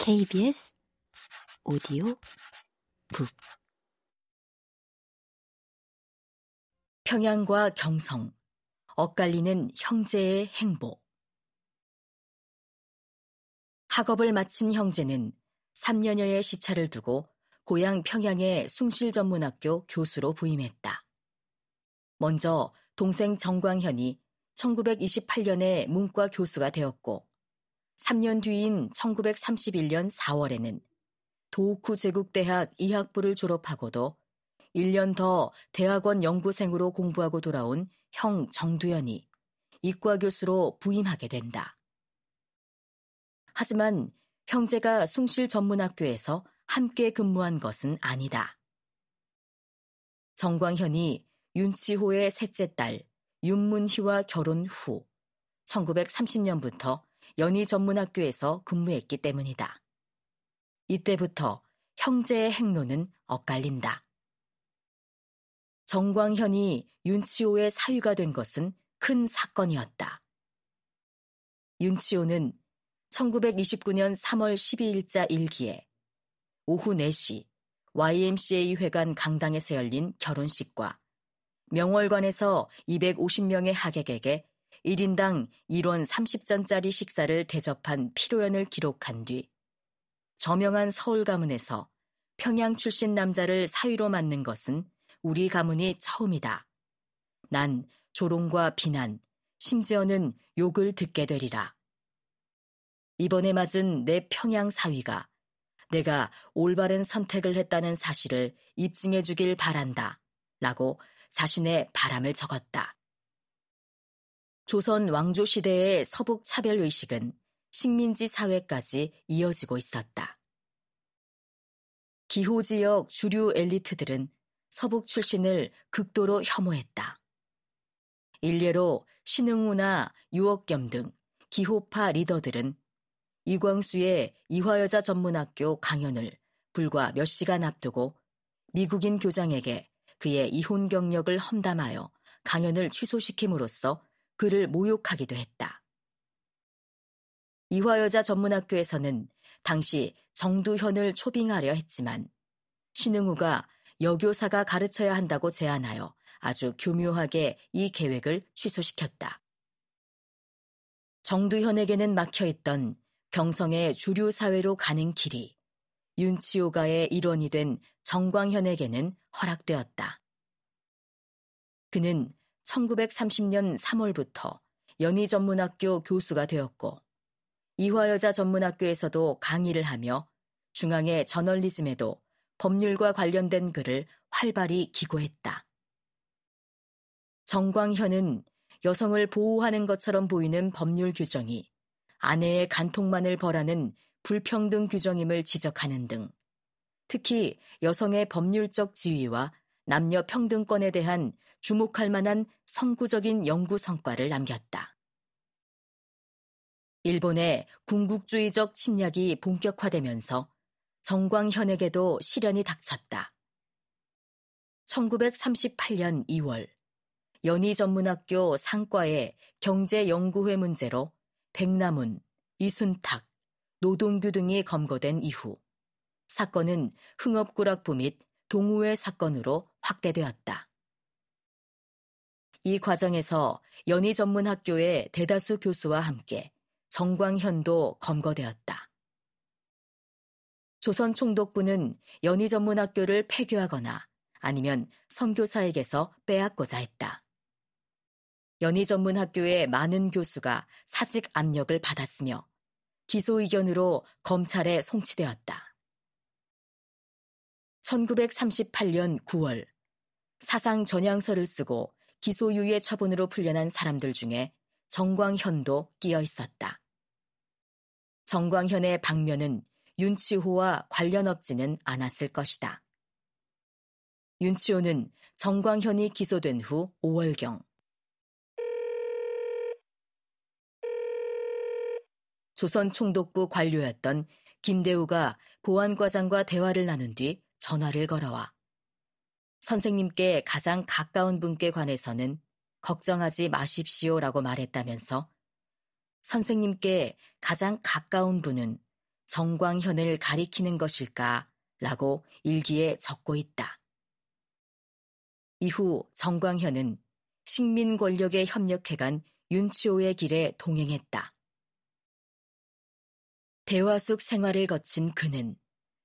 KBS 오디오 북 평양과 경성 엇갈리는 형제의 행보 학업을 마친 형제는 3년여의 시차를 두고 고향 평양의 숭실전문학교 교수로 부임했다. 먼저 동생 정광현이 1928년에 문과 교수가 되었고 3년 뒤인 1931년 4월에는 도쿠 제국대학 이학부를 졸업하고도 1년 더 대학원 연구생으로 공부하고 돌아온 형 정두현이 이과 교수로 부임하게 된다. 하지만 형제가 숭실 전문학교에서 함께 근무한 것은 아니다. 정광현이 윤치호의 셋째 딸 윤문희와 결혼 후 1930년부터 연희 전문학교에서 근무했기 때문이다. 이때부터 형제의 행로는 엇갈린다. 정광현이 윤치호의 사위가 된 것은 큰 사건이었다. 윤치호는 1929년 3월 12일자 일기에 오후 4시 YMCA 회관 강당에서 열린 결혼식과 명월관에서 250명의 하객에게 1인당 1원 30전짜리 식사를 대접한 피로연을 기록한 뒤 저명한 서울 가문에서 평양 출신 남자를 사위로 맞는 것은 우리 가문이 처음이다. 난 조롱과 비난, 심지어는 욕을 듣게 되리라. 이번에 맞은 내 평양 사위가 내가 올바른 선택을 했다는 사실을 입증해 주길 바란다. 라고 자신의 바람을 적었다. 조선 왕조 시대의 서북 차별 의식은 식민지 사회까지 이어지고 있었다. 기호 지역 주류 엘리트들은 서북 출신을 극도로 혐오했다. 일례로 신흥우나 유억겸 등 기호파 리더들은 이광수의 이화여자 전문학교 강연을 불과 몇 시간 앞두고 미국인 교장에게 그의 이혼 경력을 험담하여 강연을 취소시킴으로써 그를 모욕하기도 했다. 이화여자 전문학교에서는 당시 정두현을 초빙하려 했지만 신흥우가 여교사가 가르쳐야 한다고 제안하여 아주 교묘하게 이 계획을 취소시켰다. 정두현에게는 막혀있던 경성의 주류 사회로 가는 길이 윤치호가의 일원이 된 정광현에게는 허락되었다. 그는 1930년 3월부터 연희 전문학교 교수가 되었고 이화여자 전문학교에서도 강의를 하며 중앙의 저널리즘에도 법률과 관련된 글을 활발히 기고했다. 정광현은 여성을 보호하는 것처럼 보이는 법률 규정이 아내의 간통만을 벌하는 불평등 규정임을 지적하는 등 특히 여성의 법률적 지위와 남녀 평등권에 대한 주목할 만한 선구적인 연구 성과를 남겼다. 일본의 군국주의적 침략이 본격화되면서 정광현에게도 시련이 닥쳤다. 1938년 2월 연희전문학교 상과의 경제연구회 문제로 백남훈, 이순탁, 노동규 등이 검거된 이후 사건은 흥업구락부 및 동우회 사건으로 확대되었다. 이 과정에서 연희 전문 학교의 대다수 교수와 함께 정광현도 검거되었다. 조선 총독부는 연희 전문 학교를 폐교하거나 아니면 선교사에게서 빼앗고자 했다. 연희 전문 학교의 많은 교수가 사직 압력을 받았으며 기소 의견으로 검찰에 송치되었다. 1938년 9월 사상 전향서를 쓰고 기소유예 처분으로 풀려난 사람들 중에 정광현도 끼어 있었다. 정광현의 방면은 윤치호와 관련 없지는 않았을 것이다. 윤치호는 정광현이 기소된 후 5월경 조선 총독부 관료였던 김대우가 보안과장과 대화를 나눈 뒤 전화를 걸어와 선생님께 가장 가까운 분께 관해서는 걱정하지 마십시오 라고 말했다면서 선생님께 가장 가까운 분은 정광현을 가리키는 것일까? 라고 일기에 적고 있다. 이후 정광현은 식민 권력에 협력해간 윤치호의 길에 동행했다. 대화숙 생활을 거친 그는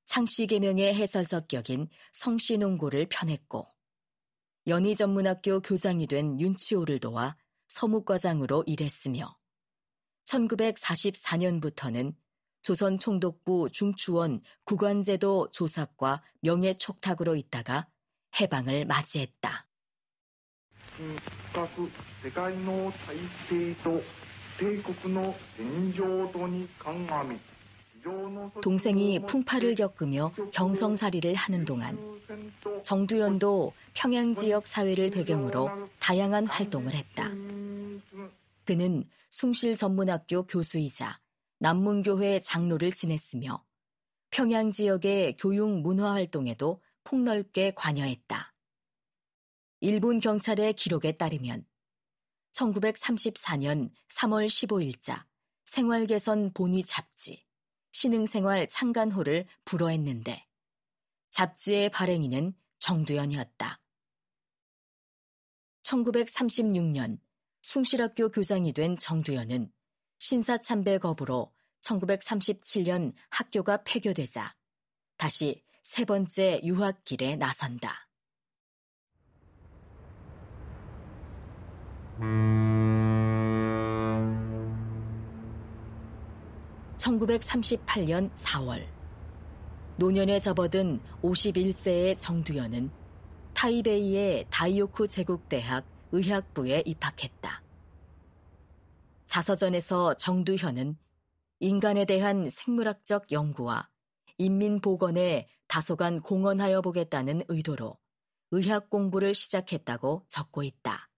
창씨개명의 해설 석 격인 성씨농고를 편했고 연희전문학교 교장이 된 윤치호를 도와 서무과장으로 일했으며 1944년부터는 조선 총독부 중추원 구관제도 조사과 명예촉탁으로 있다가 해방을 맞이했다. 동생이 풍파를 겪으며 경성살이를 하는 동안 정두연도 평양 지역 사회를 배경으로 다양한 활동을 했다. 그는 숭실 전문학교 교수이자 남문교회 장로를 지냈으며 평양 지역의 교육 문화 활동에도 폭넓게 관여했다. 일본 경찰의 기록에 따르면 1934년 3월 15일자 생활개선 본위 잡지 신흥생활 창간호를 불어했는데 잡지의 발행인은 정두연이었다. 1936년 숭실학교 교장이 된 정두연은 신사참배 거부로 1937년 학교가 폐교되자 다시 세 번째 유학길에 나선다. 1938년 4월 노년에 접어든 51세의 정두연은 타이베이의 다이오쿠 제국대학 의학부에 입학했다. 자서전에서 정두현은 인간에 대한 생물학적 연구와 인민보건에 다소간 공헌하여 보겠다는 의도로 의학 공부를 시작했다고 적고 있다.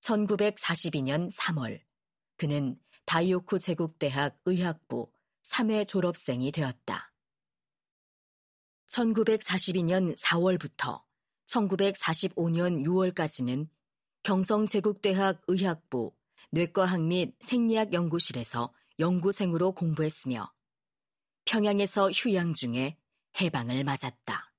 1942년 3월 그는 다이오쿠 제국대학 의학부 3회 졸업생이 되었다. 1942년 4월부터 1945년 6월까지는 경성제국대학 의학부 뇌과학 및 생리학 연구실에서 연구생으로 공부했으며 평양에서 휴양 중에 해방을 맞았다.